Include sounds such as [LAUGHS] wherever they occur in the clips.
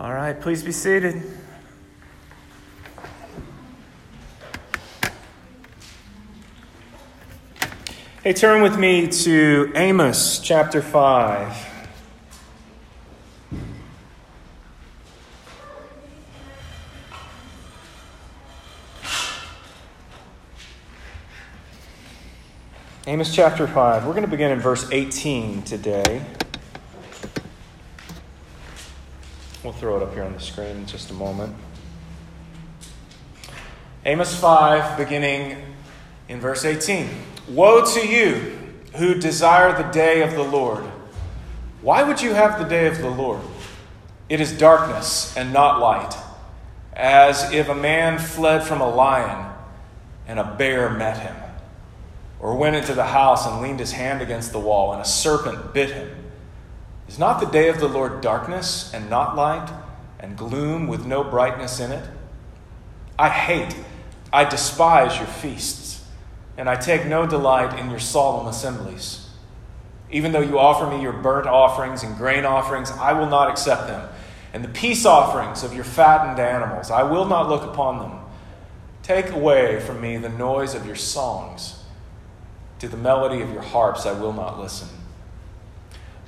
All right, please be seated. Hey, turn with me to Amos chapter 5. Amos chapter 5. We're going to begin in verse 18 today. We'll throw it up here on the screen in just a moment. Amos 5, beginning in verse 18. Woe to you who desire the day of the Lord. Why would you have the day of the Lord? It is darkness and not light, as if a man fled from a lion and a bear met him, or went into the house and leaned his hand against the wall and a serpent bit him. Is not the day of the Lord darkness and not light, and gloom with no brightness in it? I hate, I despise your feasts, and I take no delight in your solemn assemblies. Even though you offer me your burnt offerings and grain offerings, I will not accept them. And the peace offerings of your fattened animals, I will not look upon them. Take away from me the noise of your songs. To the melody of your harps, I will not listen.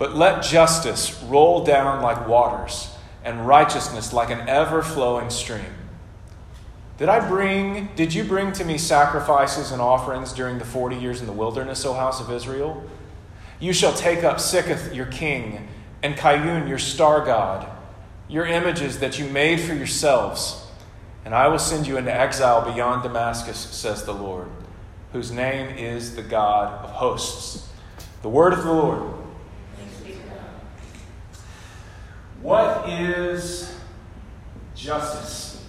But let justice roll down like waters, and righteousness like an ever flowing stream. Did I bring, did you bring to me sacrifices and offerings during the 40 years in the wilderness, O house of Israel? You shall take up Sikkuth your king, and Kiyun your star god, your images that you made for yourselves, and I will send you into exile beyond Damascus, says the Lord, whose name is the God of hosts. The word of the Lord. What is justice?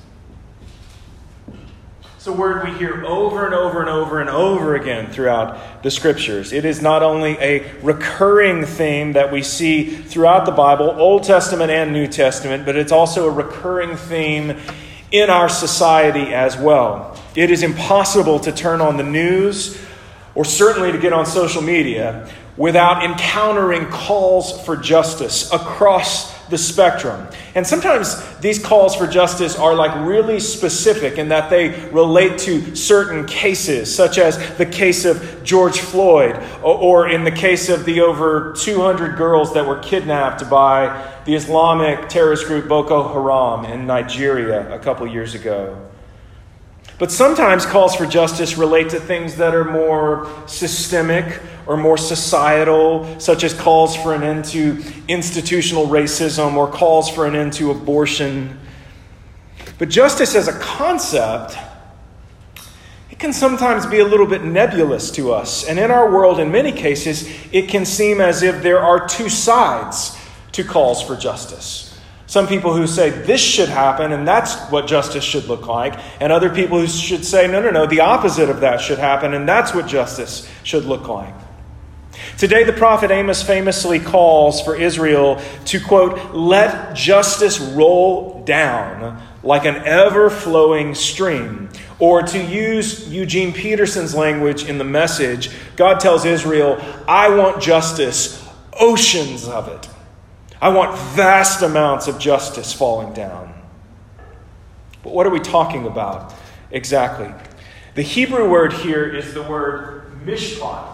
It's a word we hear over and over and over and over again throughout the scriptures. It is not only a recurring theme that we see throughout the Bible, Old Testament and New Testament, but it's also a recurring theme in our society as well. It is impossible to turn on the news or certainly to get on social media without encountering calls for justice across the spectrum. And sometimes these calls for justice are like really specific in that they relate to certain cases, such as the case of George Floyd, or in the case of the over 200 girls that were kidnapped by the Islamic terrorist group Boko Haram in Nigeria a couple years ago. But sometimes calls for justice relate to things that are more systemic or more societal, such as calls for an end to institutional racism or calls for an end to abortion. But justice as a concept, it can sometimes be a little bit nebulous to us. And in our world, in many cases, it can seem as if there are two sides to calls for justice. Some people who say this should happen and that's what justice should look like, and other people who should say, no, no, no, the opposite of that should happen and that's what justice should look like. Today, the prophet Amos famously calls for Israel to, quote, let justice roll down like an ever flowing stream. Or to use Eugene Peterson's language in the message, God tells Israel, I want justice, oceans of it. I want vast amounts of justice falling down. But what are we talking about exactly? The Hebrew word here is the word mishpat.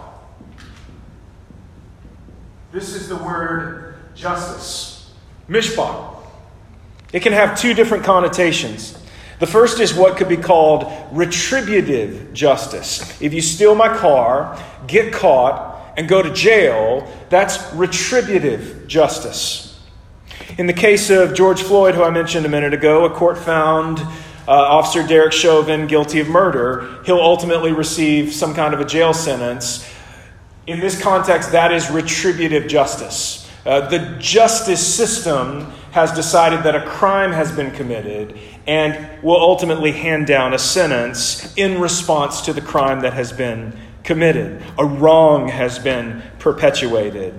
This is the word justice. Mishpat. It can have two different connotations. The first is what could be called retributive justice. If you steal my car, get caught, and go to jail, that's retributive justice. In the case of George Floyd, who I mentioned a minute ago, a court found uh, Officer Derek Chauvin guilty of murder. He'll ultimately receive some kind of a jail sentence. In this context, that is retributive justice. Uh, the justice system has decided that a crime has been committed and will ultimately hand down a sentence in response to the crime that has been committed, a wrong has been perpetuated,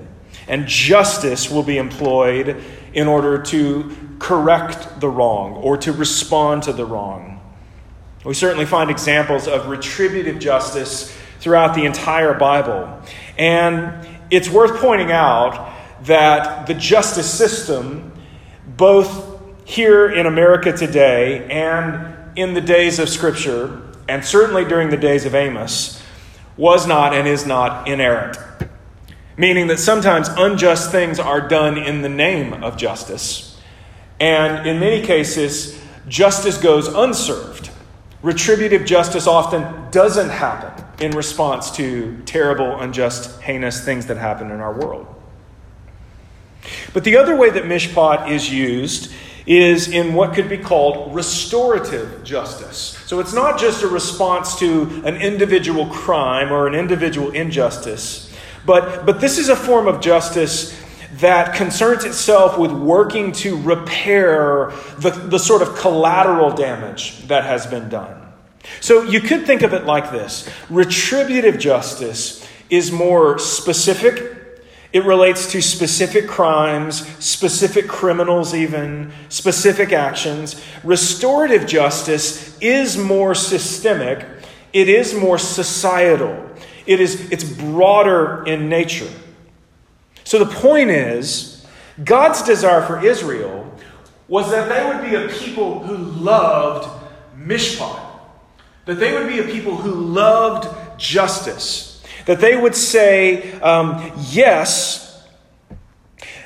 and justice will be employed in order to correct the wrong or to respond to the wrong. We certainly find examples of retributive justice throughout the entire Bible. And it's worth pointing out that the justice system both here in America today and in the days of Scripture, and certainly during the days of Amos, was not and is not inerrant. Meaning that sometimes unjust things are done in the name of justice. And in many cases, justice goes unserved. Retributive justice often doesn't happen in response to terrible, unjust, heinous things that happen in our world. But the other way that mishpat is used is in what could be called restorative justice. So it's not just a response to an individual crime or an individual injustice, but, but this is a form of justice that concerns itself with working to repair the, the sort of collateral damage that has been done. So you could think of it like this retributive justice is more specific. It relates to specific crimes, specific criminals, even specific actions. Restorative justice is more systemic, it is more societal, it is, it's broader in nature. So the point is, God's desire for Israel was that they would be a people who loved mishpat, that they would be a people who loved justice, that they would say um, yes.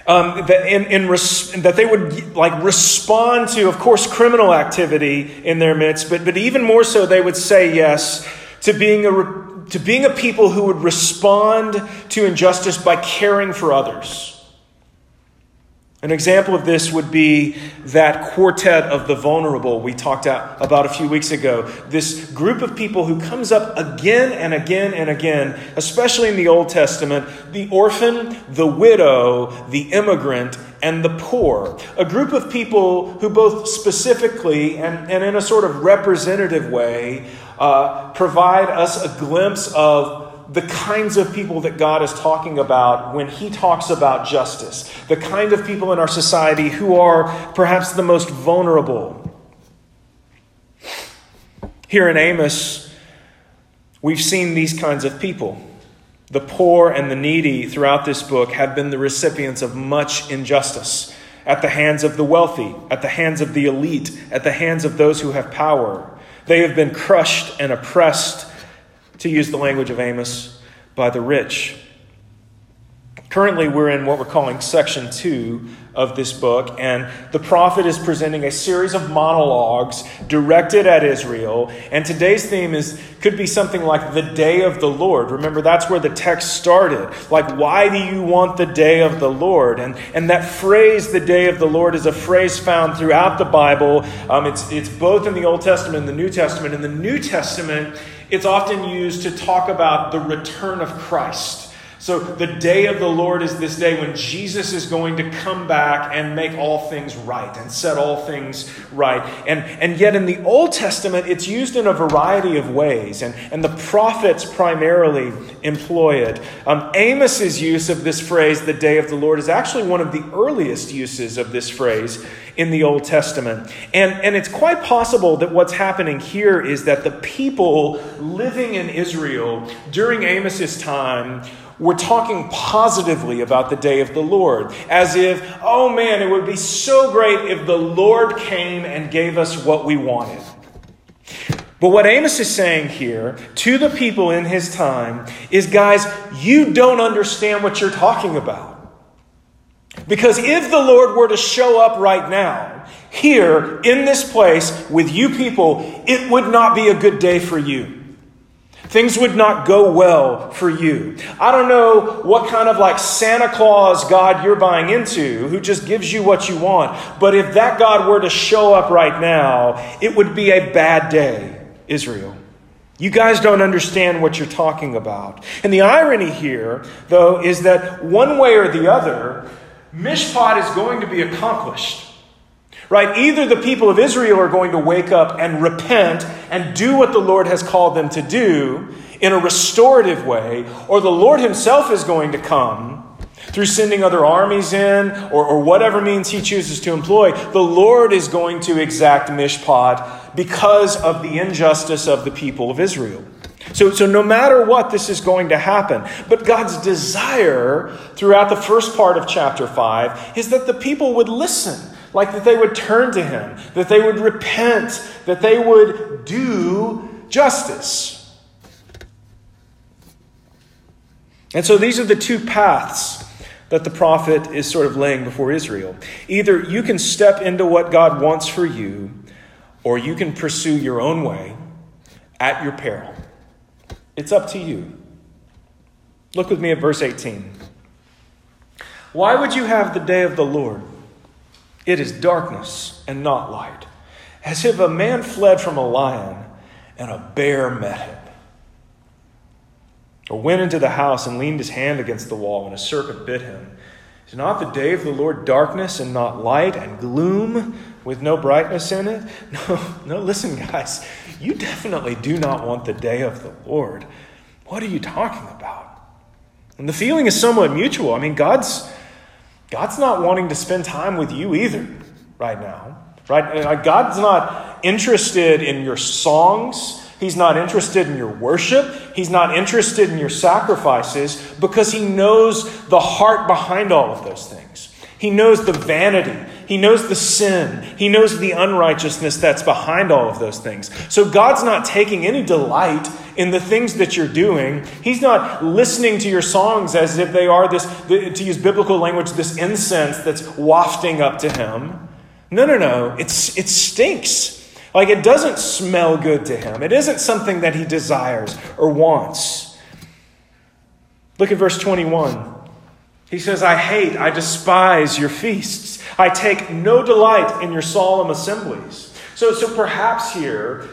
Um, that, in, in res- that they would like respond to, of course, criminal activity in their midst, but, but even more so, they would say yes to being a to being a people who would respond to injustice by caring for others. An example of this would be that quartet of the vulnerable we talked about a few weeks ago. This group of people who comes up again and again and again, especially in the Old Testament the orphan, the widow, the immigrant, and the poor. A group of people who, both specifically and, and in a sort of representative way, uh, provide us a glimpse of the kinds of people that God is talking about when He talks about justice, the kind of people in our society who are perhaps the most vulnerable. Here in Amos, we've seen these kinds of people. The poor and the needy throughout this book have been the recipients of much injustice at the hands of the wealthy, at the hands of the elite, at the hands of those who have power. They have been crushed and oppressed, to use the language of Amos, by the rich. Currently, we're in what we're calling section two of this book, and the prophet is presenting a series of monologues directed at Israel. And today's theme is could be something like the day of the Lord. Remember, that's where the text started. Like, why do you want the day of the Lord? And, and that phrase, the day of the Lord, is a phrase found throughout the Bible. Um, it's, it's both in the Old Testament and the New Testament. In the New Testament, it's often used to talk about the return of Christ. So, the day of the Lord is this day when Jesus is going to come back and make all things right and set all things right. And, and yet, in the Old Testament, it's used in a variety of ways, and, and the prophets primarily employ it. Um, Amos's use of this phrase, the day of the Lord, is actually one of the earliest uses of this phrase in the Old Testament. And, and it's quite possible that what's happening here is that the people living in Israel during Amos's time we're talking positively about the day of the Lord, as if, oh man, it would be so great if the Lord came and gave us what we wanted. But what Amos is saying here to the people in his time is, guys, you don't understand what you're talking about. Because if the Lord were to show up right now, here in this place with you people, it would not be a good day for you. Things would not go well for you. I don't know what kind of like Santa Claus God you're buying into who just gives you what you want, but if that God were to show up right now, it would be a bad day, Israel. You guys don't understand what you're talking about. And the irony here, though, is that one way or the other, Mishpat is going to be accomplished. Right? Either the people of Israel are going to wake up and repent and do what the Lord has called them to do in a restorative way, or the Lord Himself is going to come through sending other armies in or, or whatever means He chooses to employ. The Lord is going to exact mishpat because of the injustice of the people of Israel. So, so no matter what, this is going to happen. But God's desire throughout the first part of chapter 5 is that the people would listen Like that they would turn to him, that they would repent, that they would do justice. And so these are the two paths that the prophet is sort of laying before Israel. Either you can step into what God wants for you, or you can pursue your own way at your peril. It's up to you. Look with me at verse 18. Why would you have the day of the Lord? It is darkness and not light, as if a man fled from a lion and a bear met him. Or went into the house and leaned his hand against the wall, and a serpent bit him. Is not the day of the Lord darkness and not light and gloom with no brightness in it? [LAUGHS] No, no, listen, guys. You definitely do not want the day of the Lord. What are you talking about? And the feeling is somewhat mutual. I mean, God's God's not wanting to spend time with you either right now. Right? Uh, God's not interested in your songs. He's not interested in your worship. He's not interested in your sacrifices because he knows the heart behind all of those things. He knows the vanity. He knows the sin. He knows the unrighteousness that's behind all of those things. So God's not taking any delight in the things that you're doing. He's not listening to your songs as if they are this, to use biblical language, this incense that's wafting up to Him. No, no, no. It's, it stinks. Like it doesn't smell good to Him. It isn't something that He desires or wants. Look at verse 21. He says, I hate, I despise your feasts. I take no delight in your solemn assemblies. So, so perhaps here,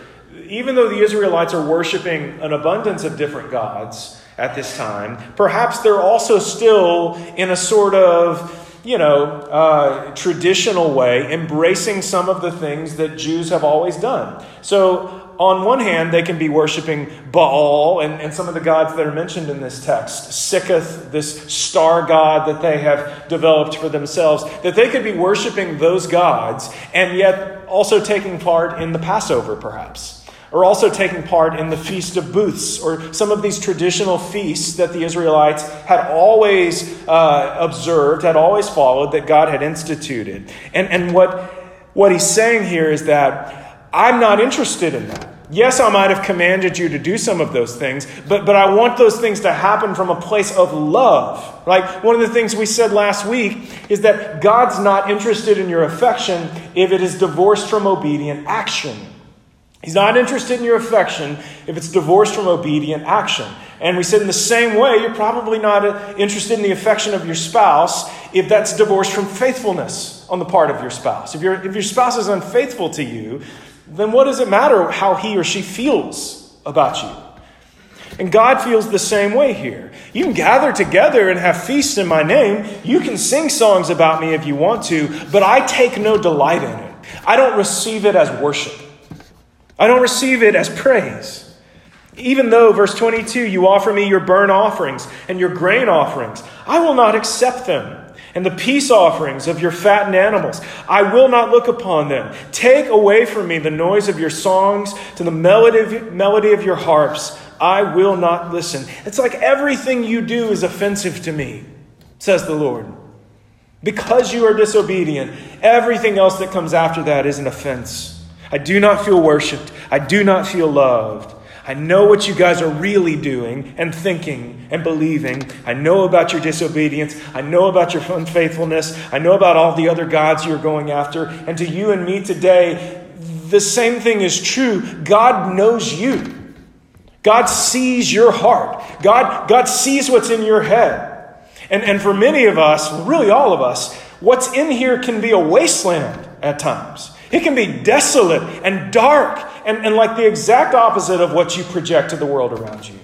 even though the Israelites are worshiping an abundance of different gods at this time, perhaps they're also still in a sort of you know, uh, traditional way, embracing some of the things that Jews have always done. So, on one hand, they can be worshiping Baal and, and some of the gods that are mentioned in this text, Sikkuth, this star god that they have developed for themselves, that they could be worshiping those gods and yet also taking part in the Passover, perhaps or also taking part in the Feast of Booths, or some of these traditional feasts that the Israelites had always uh, observed, had always followed, that God had instituted. And, and what, what he's saying here is that I'm not interested in that. Yes, I might have commanded you to do some of those things, but, but I want those things to happen from a place of love. Right? One of the things we said last week is that God's not interested in your affection if it is divorced from obedient action. He's not interested in your affection if it's divorced from obedient action. And we said in the same way, you're probably not uh, interested in the affection of your spouse if that's divorced from faithfulness on the part of your spouse. If, if your spouse is unfaithful to you, then what does it matter how he or she feels about you? And God feels the same way here. You can gather together and have feasts in my name. You can sing songs about me if you want to, but I take no delight in it. I don't receive it as worship. I don't receive it as praise. Even though, verse 22, you offer me your burnt offerings and your grain offerings, I will not accept them. And the peace offerings of your fattened animals, I will not look upon them. Take away from me the noise of your songs, to the melody of, melody of your harps, I will not listen. It's like everything you do is offensive to me, says the Lord. Because you are disobedient, everything else that comes after that is an offense. I do not feel worshiped. I do not feel loved. I know what you guys are really doing and thinking and believing. I know about your disobedience. I know about your unfaithfulness. I know about all the other gods you're going after. And to you and me today, the same thing is true. God knows you. God sees your heart. God, God sees what's in your head. And, and for many of us, really all of us, what's in here can be a wasteland at times. It can be desolate and dark and, and like the exact opposite of what you project to the world around you.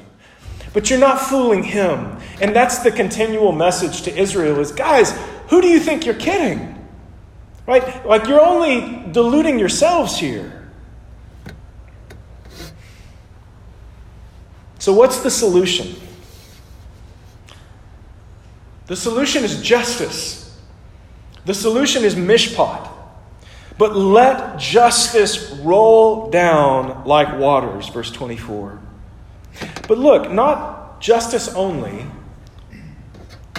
But you're not fooling him. And that's the continual message to Israel is guys, who do you think you're kidding? Right? Like you're only deluding yourselves here. So, what's the solution? The solution is justice. The solution is mishpat. But let justice roll down like waters, verse 24. But look, not justice only,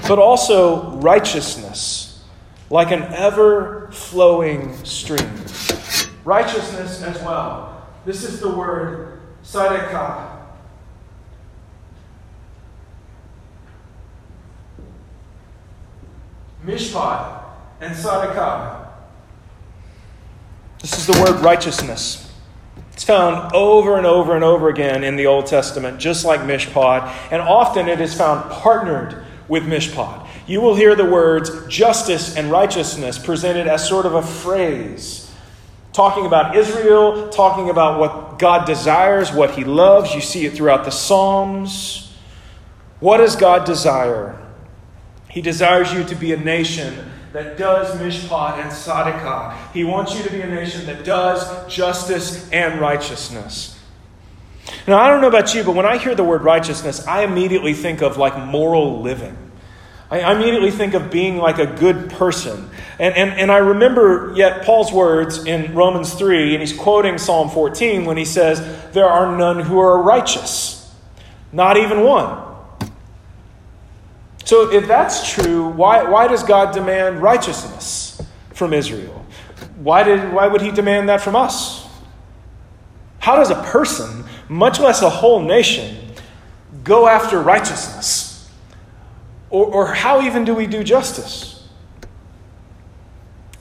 but also righteousness like an ever flowing stream. Righteousness as well. This is the word sadekah. Mishpat and sadekah. This is the word righteousness. It's found over and over and over again in the Old Testament, just like mishpat, and often it is found partnered with mishpat. You will hear the words justice and righteousness presented as sort of a phrase, talking about Israel, talking about what God desires, what He loves. You see it throughout the Psalms. What does God desire? He desires you to be a nation that does mishpat and sadekah. He wants you to be a nation that does justice and righteousness. Now, I don't know about you, but when I hear the word righteousness, I immediately think of like moral living. I immediately think of being like a good person. And, and, and I remember yet Paul's words in Romans 3, and he's quoting Psalm 14 when he says, There are none who are righteous, not even one. So, if that's true, why, why does God demand righteousness from Israel? Why, did, why would He demand that from us? How does a person, much less a whole nation, go after righteousness? Or, or how even do we do justice?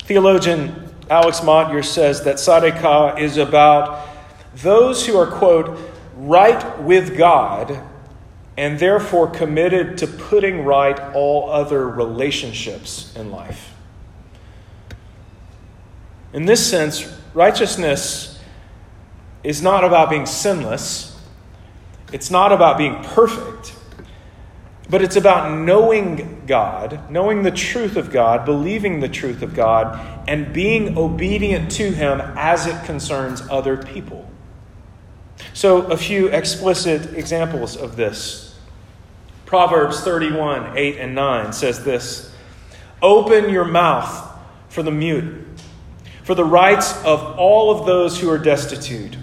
Theologian Alec Motyer says that Sadekah is about those who are, quote, right with God and therefore committed to putting right all other relationships in life. In this sense, righteousness is not about being sinless, it's not about being perfect, but it's about knowing God, knowing the truth of God, believing the truth of God, and being obedient to Him as it concerns other people. So, a few explicit examples of this Proverbs 31, 8 and 9 says this Open your mouth for the mute, for the rights of all of those who are destitute.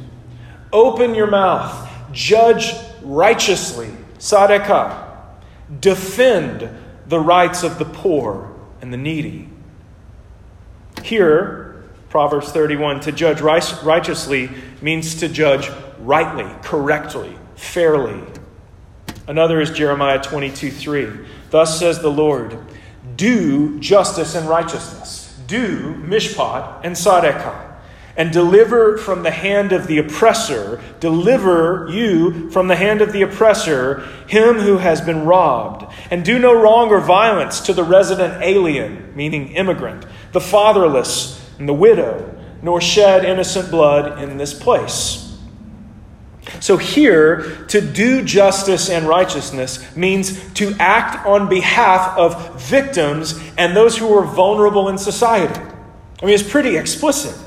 Open your mouth, judge righteously, sadekah. Defend the rights of the poor and the needy. Here, Proverbs 31, to judge righteously means to judge rightly, correctly, fairly. Another is Jeremiah 22 3. Thus says the Lord, do justice and righteousness, do mishpat and sadekah, and deliver from the hand of the oppressor, deliver you from the hand of the oppressor, him who has been robbed. And do no wrong or violence to the resident alien, meaning immigrant, the fatherless, and the widow, nor shed innocent blood in this place. So, here, to do justice and righteousness means to act on behalf of victims and those who are vulnerable in society. I mean, it's pretty explicit.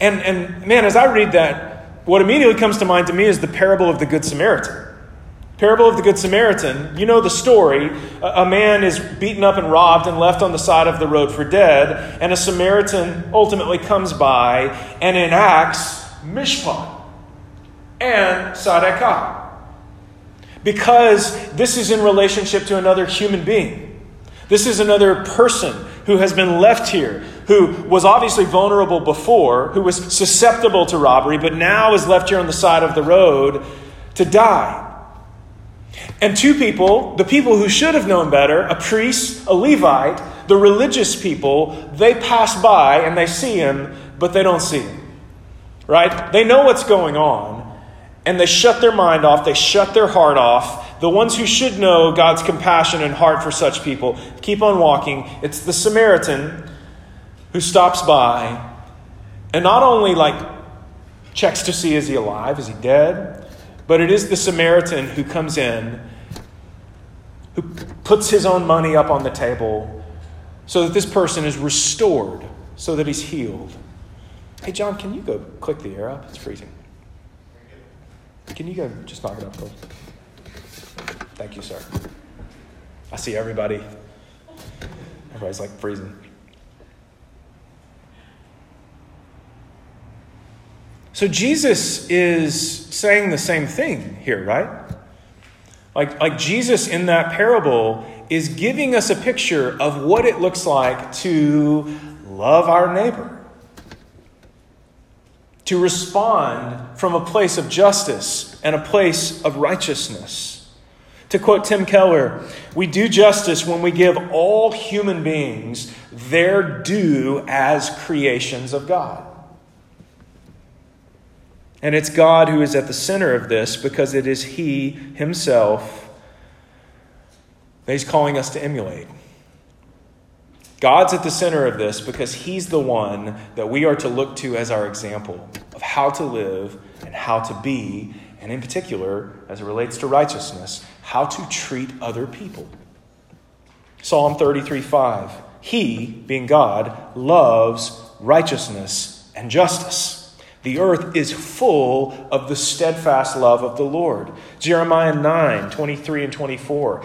And, and man, as I read that, what immediately comes to mind to me is the parable of the Good Samaritan. Parable of the Good Samaritan, you know the story. A, man is beaten up and robbed and left on the side of the road for dead, and a Samaritan ultimately comes by and enacts mishpat and sadekah. Because this is in relationship to another human being. This is another person who has been left here, who was obviously vulnerable before, who was susceptible to robbery, but now is left here on the side of the road to die. And two people, the people who should have known better, a priest, a Levite, the religious people, they pass by and they see him, but they don't see him. Right? They know what's going on, and they shut their mind off, they shut their heart off. The ones who should know God's compassion and heart for such people keep on walking. It's the Samaritan who stops by and not only like checks to see is he alive, is he dead, but it is the Samaritan who comes in who puts his own money up on the table so that this person is restored, so that he's healed. Hey, John, can you go click the air up? It's freezing. Can you go just knock it off, please? Thank you, sir. I see everybody. Everybody's like freezing. So Jesus is saying the same thing here, right? Like, like Jesus in that parable is giving us a picture of what it looks like to love our neighbor, to respond from a place of justice and a place of righteousness. To quote Tim Keller, we do justice when we give all human beings their due as creations of God. And it's God who is at the center of this because it is He Himself that He's calling us to emulate. God's at the center of this because He's the one that we are to look to as our example of how to live and how to be, and in particular, as it relates to righteousness, how to treat other people. Psalm 33 5. He, being God, loves righteousness and justice. The earth is full of the steadfast love of the Lord. Jeremiah 9, 23 and 24.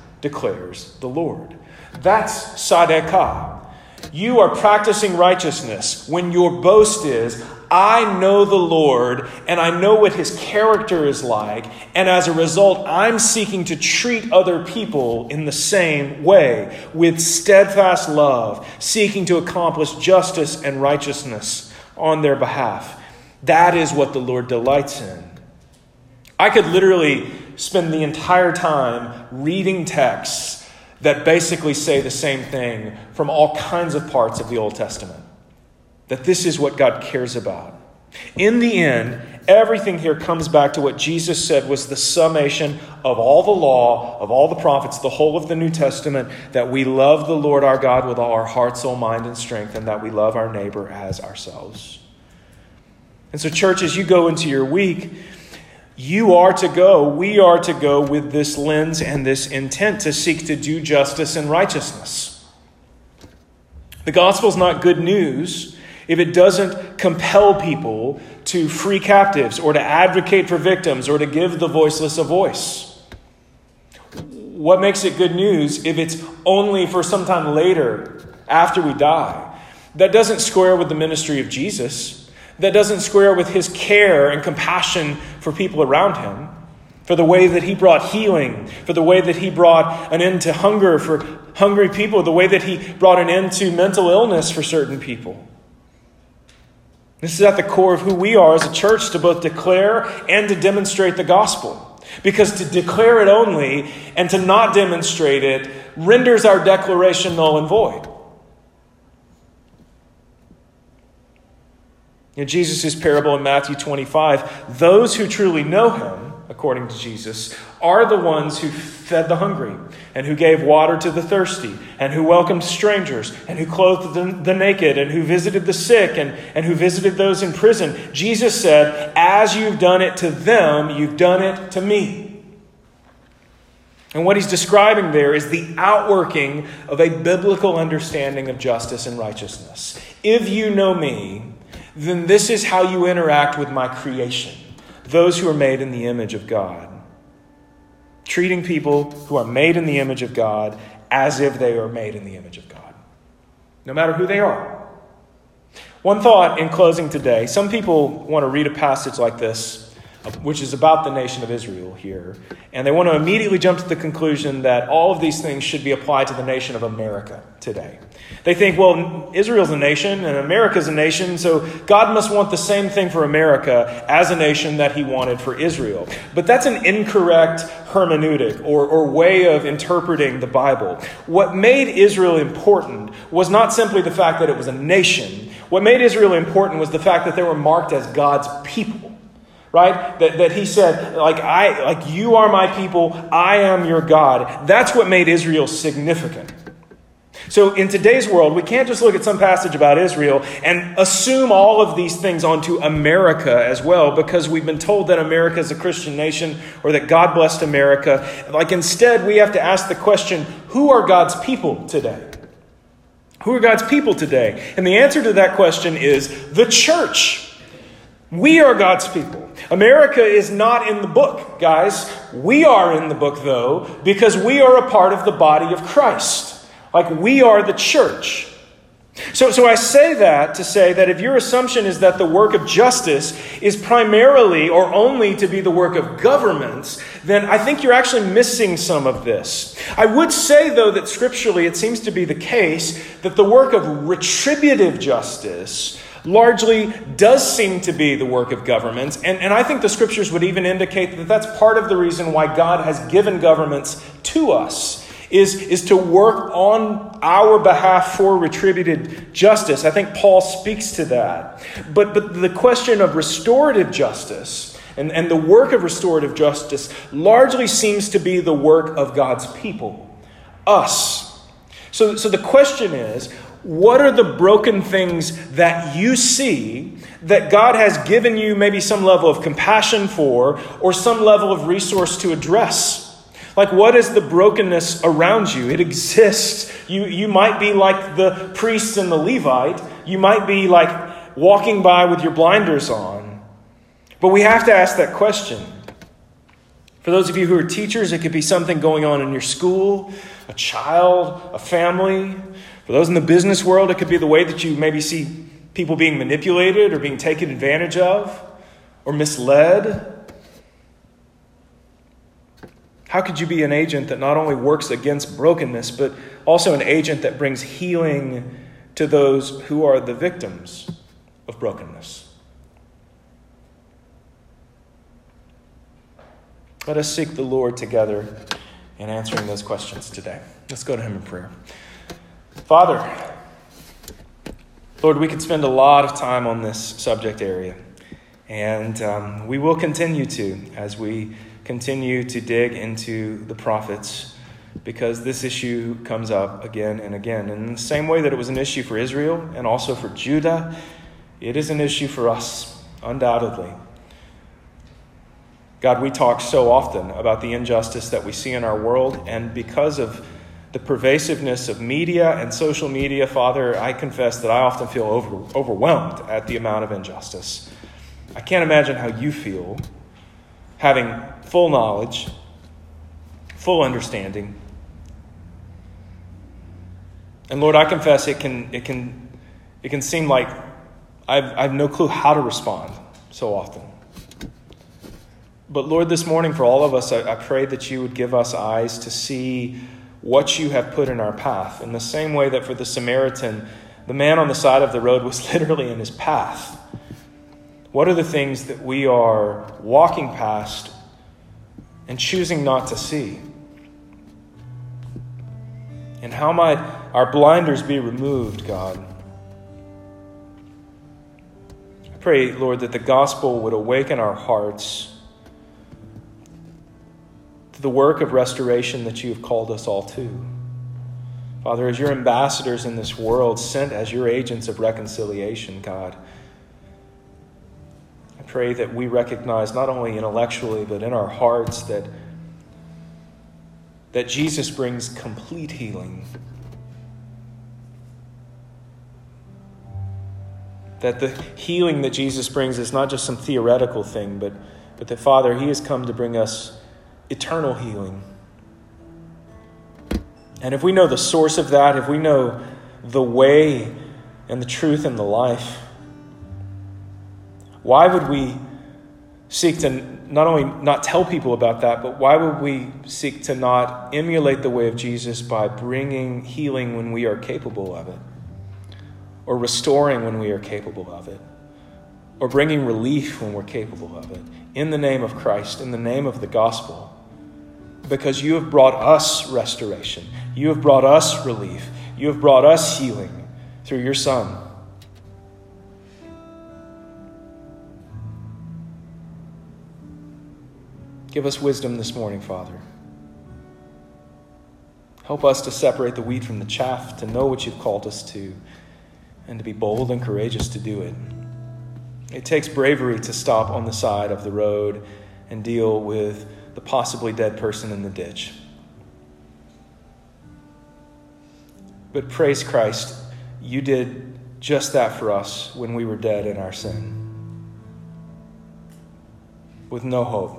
declares the Lord. That's Sadekah. You are practicing righteousness when your boast is, I know the Lord and I know what his character is like, and as a result, I'm seeking to treat other people in the same way, with steadfast love, seeking to accomplish justice and righteousness on their behalf. That is what the Lord delights in. I could literally spend the entire time reading texts that basically say the same thing from all kinds of parts of the Old Testament that this is what God cares about. In the end, everything here comes back to what Jesus said was the summation of all the law, of all the prophets, the whole of the New Testament that we love the Lord our God with all our heart, soul, mind, and strength, and that we love our neighbor as ourselves. And so, church, as you go into your week, you are to go, we are to go with this lens and this intent to seek to do justice and righteousness. The gospel is not good news if it doesn't compel people to free captives or to advocate for victims or to give the voiceless a voice? What makes it good news if it's only for some time later after we die? That doesn't square with the ministry of Jesus. That doesn't square with his care and compassion for people around him, for the way that he brought healing, for the way that he brought an end to hunger for hungry people, the way that he brought an end to mental illness for certain people. This is at the core of who we are as a church to both declare and to demonstrate the gospel. Because to declare it only and to not demonstrate it renders our declaration null and void. In Jesus' parable in Matthew 25, those who truly know him according to Jesus, are the ones who fed the hungry, and who gave water to the thirsty, and who welcomed strangers, and who clothed the, the, naked, and who visited the sick, and, and who visited those in prison. Jesus said, As you've done it to them, you've done it to me. And what he's describing there is the outworking of a biblical understanding of justice and righteousness. If you know me, then this is how you interact with my creation those who are made in the image of God. Treating people who are made in the image of God as if they are made in the image of God, no matter who they are. One thought in closing today some people want to read a passage like this which is about the nation of Israel here. And they want to immediately jump to the conclusion that all of these things should be applied to the nation of America today. They think, well, Israel's a nation and America's a nation, so God must want the same thing for America as a nation that he wanted for Israel. But that's an incorrect hermeneutic or, or way of interpreting the Bible. What made Israel important was not simply the fact that it was a nation. What made Israel important was the fact that they were marked as God's people right that, that he said like i like you are my people i am your god that's what made israel significant So, in today's world, we can't just look at some passage about Israel and assume all of these things onto America as well because we've been told that America is a Christian nation or that God blessed America. Like, instead, we have to ask the question who are God's people today? Who are God's people today? And the answer to that question is the church. We are God's people. America is not in the book, guys. We are in the book, though, because we are a part of the body of Christ. Like we are the church. So, so I say that to say that if your assumption is that the work of justice is primarily or only to be the work of governments, then I think you're actually missing some of this. I would say, though, that scripturally it seems to be the case that the work of retributive justice largely does seem to be the work of governments. And, and I think the scriptures would even indicate that that's part of the reason why God has given governments to us is, is to work on our behalf for retributed justice. I think Paul speaks to that. But, but the question of restorative justice and, and the work of restorative justice largely seems to be the work of God's people, us. So, so the question is what are the broken things that you see that God has given you maybe some level of compassion for or some level of resource to address? Like, what is the brokenness around you? It exists. You, you might be like the priest and the Levite. You might be like walking by with your blinders on. But we have to ask that question. For those of you who are teachers, it could be something going on in your school, a child, a family. For those in the business world, it could be the way that you maybe see people being manipulated or being taken advantage of or misled. How could you be an agent that not only works against brokenness, but also an agent that brings healing to those who are the victims of brokenness? Let us seek the Lord together in answering those questions today. Let's go to Him in prayer. Father, Lord, we could spend a lot of time on this subject area, and um, we will continue to as we continue to dig into the prophets because this issue comes up again and again. And in the same way that it was an issue for Israel and also for Judah, it is an issue for us, undoubtedly. God, we talk so often about the injustice that we see in our world, and because of the pervasiveness of media and social media, Father, I confess that I often feel over, overwhelmed at the amount of injustice. I can't imagine how you feel having full knowledge, full understanding. And Lord, I confess it can, it can, it can seem like I've, I have no clue how to respond so often. But Lord, this morning for all of us, I, I pray that you would give us eyes to see what you have put in our path. In the same way that for the Samaritan, the man on the side of the road was [LAUGHS] literally in his path. What are the things that we are walking past and choosing not to see? And how might our blinders be removed, God? I pray, Lord, that the gospel would awaken our hearts the work of restoration that you have called us all to. Father, as your ambassadors in this world, sent as your agents of reconciliation, God I pray that we recognize not only intellectually but in our hearts that that Jesus brings complete healing. That the healing that Jesus brings is not just some theoretical thing, but, but that, Father, He has come to bring us eternal healing. And if we know the source of that, if we know the way and the truth and the life, why would we seek to not only not tell people about that, but why would we seek to not emulate the way of Jesus by bringing healing when we are capable of it, or restoring when we are capable of it, or bringing relief when we're capable of it, in the name of Christ, in the name of the gospel? Because you have brought us restoration, you have brought us relief, you have brought us healing through your Son. Give us wisdom this morning, Father. Help us to separate the wheat from the chaff, to know what you've called us to, and to be bold and courageous to do it. It takes bravery to stop on the side of the road and deal with the possibly dead person in the ditch. But praise Christ, you did just that for us when we were dead in our sin, with no hope.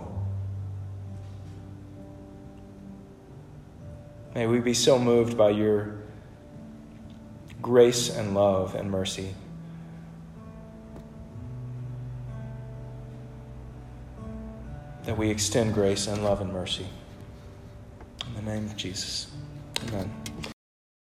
May we be so moved by your grace and love and mercy. That we extend grace and love and mercy. In the name of Jesus. Amen.